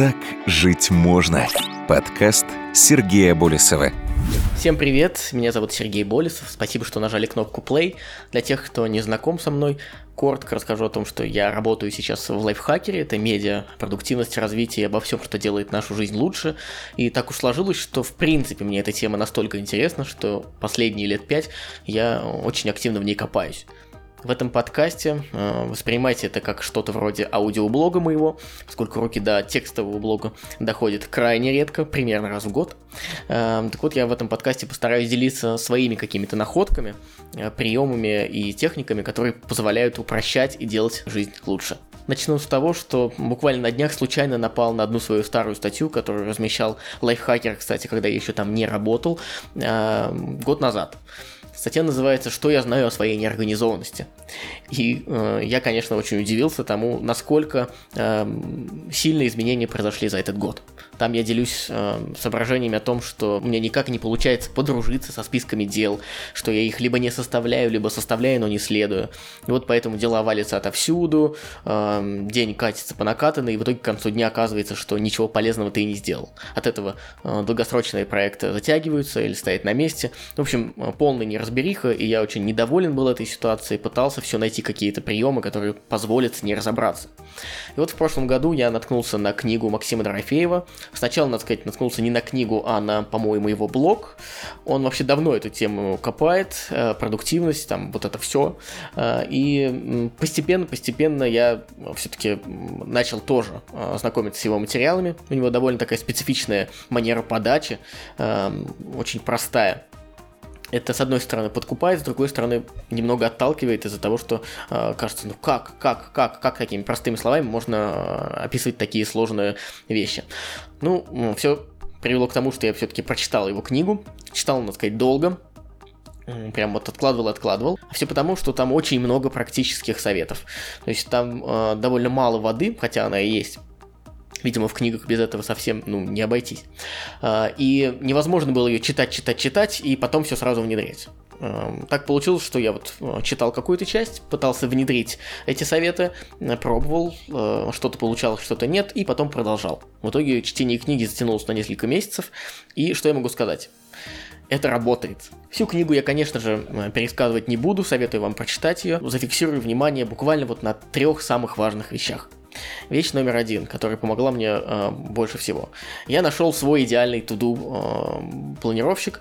Так жить можно. Подкаст Сергея Болесова. Всем привет, меня зовут Сергей Болесов, спасибо, что нажали кнопку play. Для тех, кто не знаком со мной, коротко расскажу о том, что я работаю сейчас в лайфхакере, это медиа, продуктивность, развитие, обо всем, что делает нашу жизнь лучше. И так уж сложилось, что в принципе мне эта тема настолько интересна, что последние лет пять я очень активно в ней копаюсь. В этом подкасте э, воспринимайте это как что-то вроде аудиоблога моего, поскольку руки до текстового блога доходят крайне редко, примерно раз в год. Э, так вот, я в этом подкасте постараюсь делиться своими какими-то находками, э, приемами и техниками, которые позволяют упрощать и делать жизнь лучше. Начну с того, что буквально на днях случайно напал на одну свою старую статью, которую размещал лайфхакер, кстати, когда я еще там не работал, год назад. Статья называется «Что я знаю о своей неорганизованности». И э, я, конечно, очень удивился тому, насколько э, сильные изменения произошли за этот год. Там я делюсь э, соображениями о том, что мне никак не получается подружиться со списками дел, что я их либо не составляю, либо составляю, но не следую. И вот поэтому дела валятся отовсюду, э, день катится по накатанной, и в итоге к концу дня оказывается, что ничего полезного ты и не сделал. От этого э, долгосрочные проекты затягиваются или стоят на месте. В общем, э, полная неразбериха, и я очень недоволен был этой ситуацией, пытался все найти какие-то приемы, которые позволят не разобраться. И вот в прошлом году я наткнулся на книгу Максима Дорофеева Сначала, надо сказать, наткнулся не на книгу, а на, по-моему, его блог. Он вообще давно эту тему копает, э, продуктивность, там вот это все. Э, и постепенно-постепенно я все-таки начал тоже э, знакомиться с его материалами. У него довольно такая специфичная манера подачи, очень простая это, с одной стороны, подкупает, с другой стороны, немного отталкивает из-за того, что э, кажется, ну как, как, как, как такими простыми словами можно э, описывать такие сложные вещи. Ну, все привело к тому, что я все-таки прочитал его книгу, читал, надо сказать, долго, прям вот откладывал, откладывал. Все потому, что там очень много практических советов. То есть там э, довольно мало воды, хотя она и есть. Видимо, в книгах без этого совсем ну, не обойтись. А, и невозможно было ее читать, читать, читать, и потом все сразу внедрять. Так получилось, что я вот э, читал какую-то часть, пытался внедрить эти советы, пробовал, что-то получалось, что-то нет, и потом продолжал. В итоге чтение книги затянулось на несколько месяцев, и что я могу сказать? это работает. Всю книгу я, конечно же, пересказывать не буду, советую вам прочитать ее. Зафиксирую внимание буквально вот на трех самых важных вещах. Вещь номер один, которая помогла мне э, больше всего. Я нашел свой идеальный туду э, планировщик.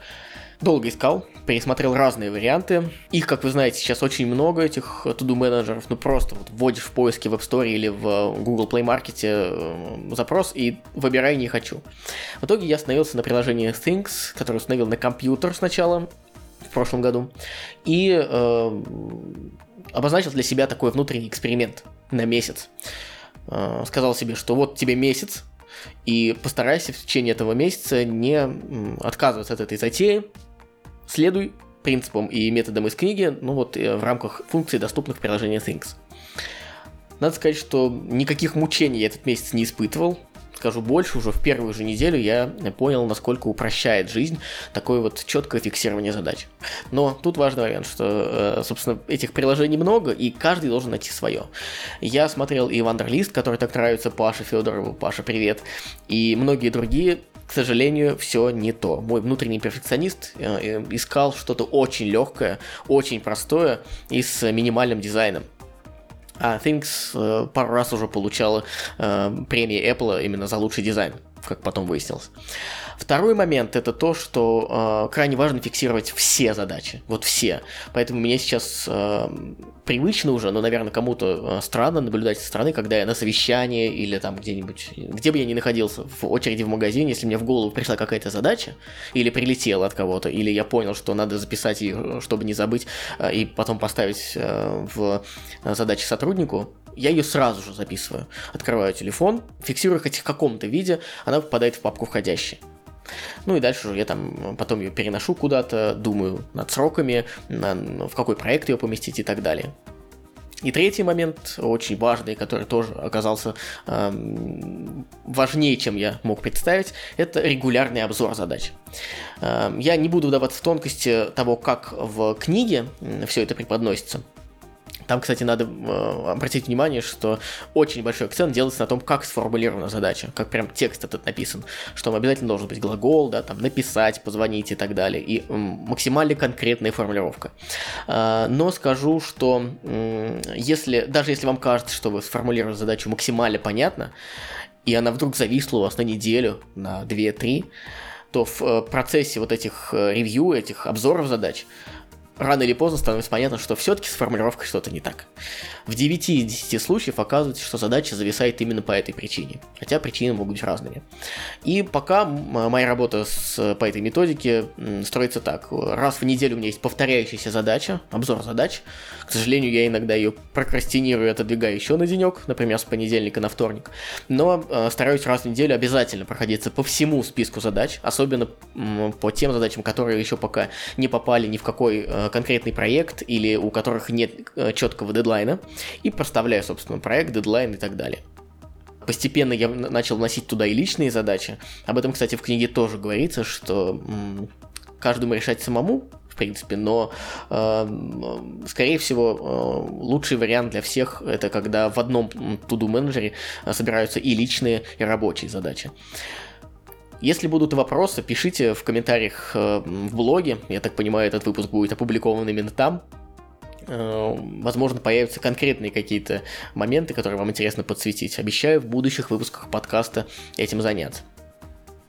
Долго искал, пересмотрел разные варианты. Их, как вы знаете, сейчас очень много, этих туду менеджеров. Ну просто вот вводишь в поиске в App Store или в Google Play Market э, запрос и выбирай не хочу. В итоге я остановился на приложении Things, которое установил на компьютер сначала в прошлом году. И э, обозначил для себя такой внутренний эксперимент на месяц. Э, сказал себе, что вот тебе месяц, и постарайся в течение этого месяца не отказываться от этой затеи, следуй принципам и методам из книги, ну вот э, в рамках функций, доступных в приложении Things. Надо сказать, что никаких мучений я этот месяц не испытывал, скажу больше, уже в первую же неделю я понял, насколько упрощает жизнь такое вот четкое фиксирование задач. Но тут важный момент, что, э, собственно, этих приложений много, и каждый должен найти свое. Я смотрел и Вандерлист, который так нравится Паше Федорову, Паша, привет, и многие другие, к сожалению, все не то. Мой внутренний перфекционист э, э, искал что-то очень легкое, очень простое и с минимальным дизайном. А Things э, пару раз уже получала э, премии Apple именно за лучший дизайн, как потом выяснилось. Второй момент это то, что э, крайне важно фиксировать все задачи, вот все. Поэтому мне сейчас э, привычно уже, но, наверное, кому-то э, странно наблюдать со стороны, когда я на совещании или там где-нибудь, где бы я ни находился, в очереди в магазине, если мне в голову пришла какая-то задача, или прилетела от кого-то, или я понял, что надо записать ее, чтобы не забыть, э, и потом поставить э, в задачи сотруднику, я ее сразу же записываю. Открываю телефон, фиксирую хоть в каком-то виде, она попадает в папку входящие. Ну и дальше я там потом ее переношу куда-то, думаю над сроками, на, в какой проект ее поместить и так далее. И третий момент, очень важный, который тоже оказался э, важнее, чем я мог представить, это регулярный обзор задач. Э, я не буду вдаваться в тонкости того, как в книге все это преподносится, Там, кстати, надо э, обратить внимание, что очень большой акцент делается на том, как сформулирована задача, как прям текст этот написан, что обязательно должен быть глагол, да, там написать, позвонить и так далее, и максимально конкретная формулировка. Э, но скажу, что если, даже если вам кажется, что вы сформулировали задачу максимально понятно, и она вдруг зависла у вас на неделю, на 2-3, то в э, процессе вот этих э, ревью, этих обзоров задач, рано или поздно становится понятно, что все-таки с формулировкой что-то не так. В 9 из 10 случаев оказывается, что задача зависает именно по этой причине, хотя причины могут быть разными. И пока моя работа с, по этой методике строится так. Раз в неделю у меня есть повторяющаяся задача, обзор задач. К сожалению, я иногда ее прокрастинирую и отодвигаю еще на денек, например, с понедельника на вторник. Но э, стараюсь раз в неделю обязательно проходиться по всему списку задач, особенно по тем задачам, которые еще пока не попали ни в какой э, конкретный проект или у которых нет э, четкого дедлайна и проставляю, собственно, проект, дедлайн и так далее. Постепенно я начал вносить туда и личные задачи. Об этом, кстати, в книге тоже говорится, что каждому решать самому, в принципе, но, э, скорее всего, э, лучший вариант для всех это когда в одном to-do менеджере э, собираются и личные, и рабочие задачи. Если будут вопросы, пишите в комментариях э, в блоге. Я так понимаю, этот выпуск будет опубликован именно там. Э, возможно, появятся конкретные какие-то моменты, которые вам интересно подсветить. Обещаю в будущих выпусках подкаста этим заняться.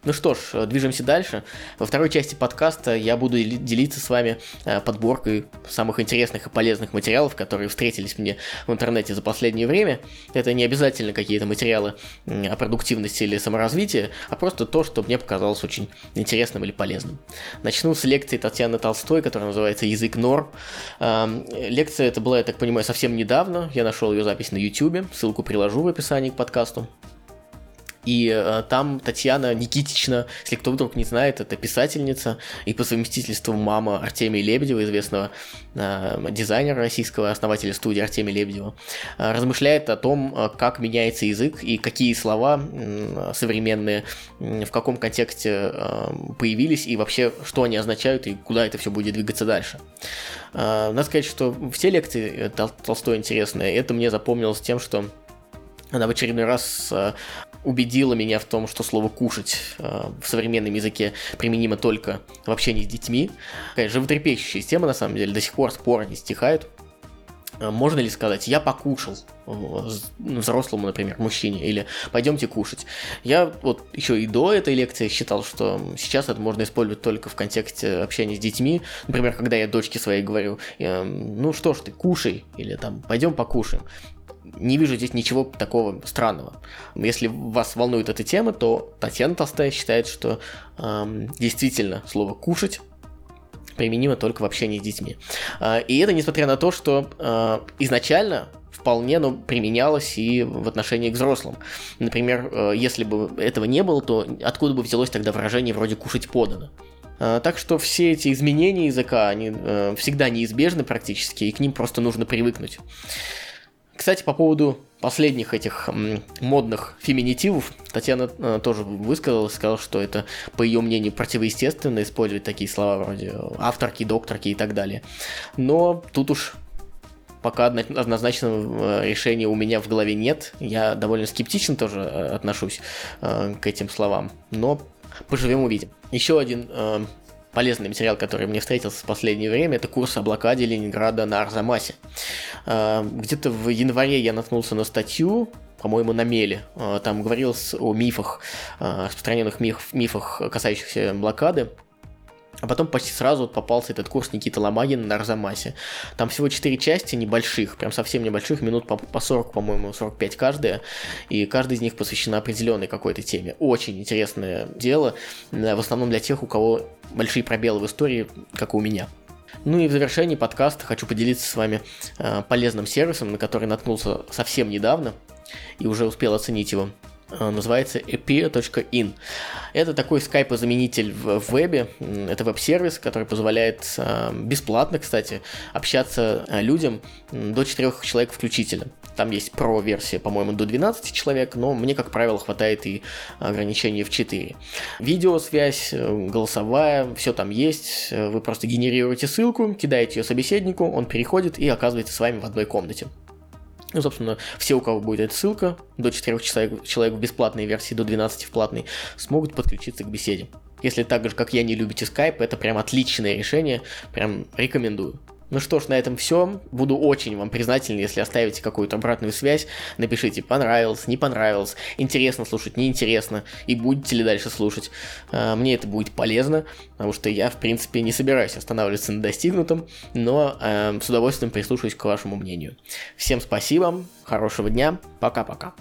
Ну что ж, э, движемся дальше. Во второй части подкаста я буду делиться с вами э, подборкой самых интересных и полезных материалов, которые встретились мне в интернете за последнее время. Это не обязательно какие-то материалы о продуктивности или саморазвитии, а просто то, что мне показалось очень интересным или полезным. Начну с лекции Татьяны Толстой, которая называется «Язык норм». Эм, лекция эта была, я так понимаю, совсем недавно. Я нашел ее запись на YouTube, ссылку приложу в описании к подкасту. И э, там Татьяна Никитична, если кто вдруг не знает, это писательница и по совместительству мама Артемия Лебедева, известного э, дизайнера российского, основателя студии Артемия Лебедева, э, размышляет о том, э, как меняется язык и какие слова э, современные э, в каком контексте э, появились и вообще что они означают и куда это все будет двигаться дальше. Э, надо сказать, что все лекции э, Тол Толстой интересные. Это мне запомнилось тем, что она в очередной раз э, убедила меня в том, что слово «кушать» э, в современном языке применимо только в общении с детьми. Конечно, животрепещущая тема, на самом деле, до сих пор споры не стихают. Э, можно ли сказать «я покушал» взрослому, например, мужчине, или «пойдемте кушать». Я вот еще и до этой лекции считал, что сейчас это можно использовать только в контексте общения с детьми. Например, когда я дочке своей говорю «ну что ж ты, кушай», или там «пойдем покушаем» не вижу здесь ничего такого странного. Если вас волнует эта тема, то Татьяна Толстая считает, что эм, действительно слово «кушать» применимо только в общении с детьми. Э, и это несмотря на то, что э, изначально вполне ну, применялось и в отношении к взрослым. Например, э, если бы этого не было, то откуда бы взялось тогда выражение вроде «кушать подано»? Э, так что все эти изменения языка, они э, всегда неизбежны практически, и к ним просто нужно привыкнуть. Кстати, по поводу последних этих модных феминитивов, Татьяна э, тоже высказалась, сказала, что это, по ее мнению, противоестественно использовать такие слова вроде авторки, докторки и так далее. Но тут уж пока однозначного э, решения у меня в голове нет. Я довольно скептично тоже э, отношусь к этим словам. Но поживем увидим. Еще один полезный материал, который мне встретился в последнее время, это курс о блокаде Ленинграда на Арзамасе. А, где-то в январе я наткнулся на статью, по-моему, на Меле. А, там говорилось о мифах, а, распространенных миф, мифах, касающихся блокады. А потом почти сразу попался этот курс Никиты Ломагина на Арзамасе. Там всего 4 части небольших, прям совсем небольших, минут по, по 40, по-моему, 45 каждая. И каждая из них посвящена определенной какой-то теме. Очень интересное дело, в основном для тех, у кого большие пробелы в истории, как и у меня. Ну и в завершении подкаста хочу поделиться с вами э, полезным сервисом, на который наткнулся совсем недавно и уже успел оценить его. Э, называется appear.in. Это такой скайпозаменитель в вебе, это веб-сервис, который позволяет э, бесплатно, кстати, общаться людям до 4 человек включительно. Там есть про-версия, по-моему, до 12 человек, но мне, как правило, хватает и ограничений в 4. Видеосвязь, голосовая, все там есть. Вы просто генерируете ссылку, кидаете ее собеседнику, он переходит и оказывается с вами в одной комнате. Ну, собственно, все, у кого будет эта ссылка, до 4 человек, человек в бесплатной версии, до 12 в платной, смогут подключиться к беседе. Если так же, как я, не любите Skype, это прям отличное решение, прям рекомендую. Ну что ж, на этом все. Буду очень вам признателен, если оставите какую-то обратную связь. Напишите, понравилось, не понравилось, интересно слушать, неинтересно, и будете ли дальше слушать. А, мне это будет полезно, потому что я, в принципе, не собираюсь останавливаться на достигнутом, но э, с удовольствием прислушаюсь к вашему мнению. Всем спасибо, хорошего дня, пока-пока.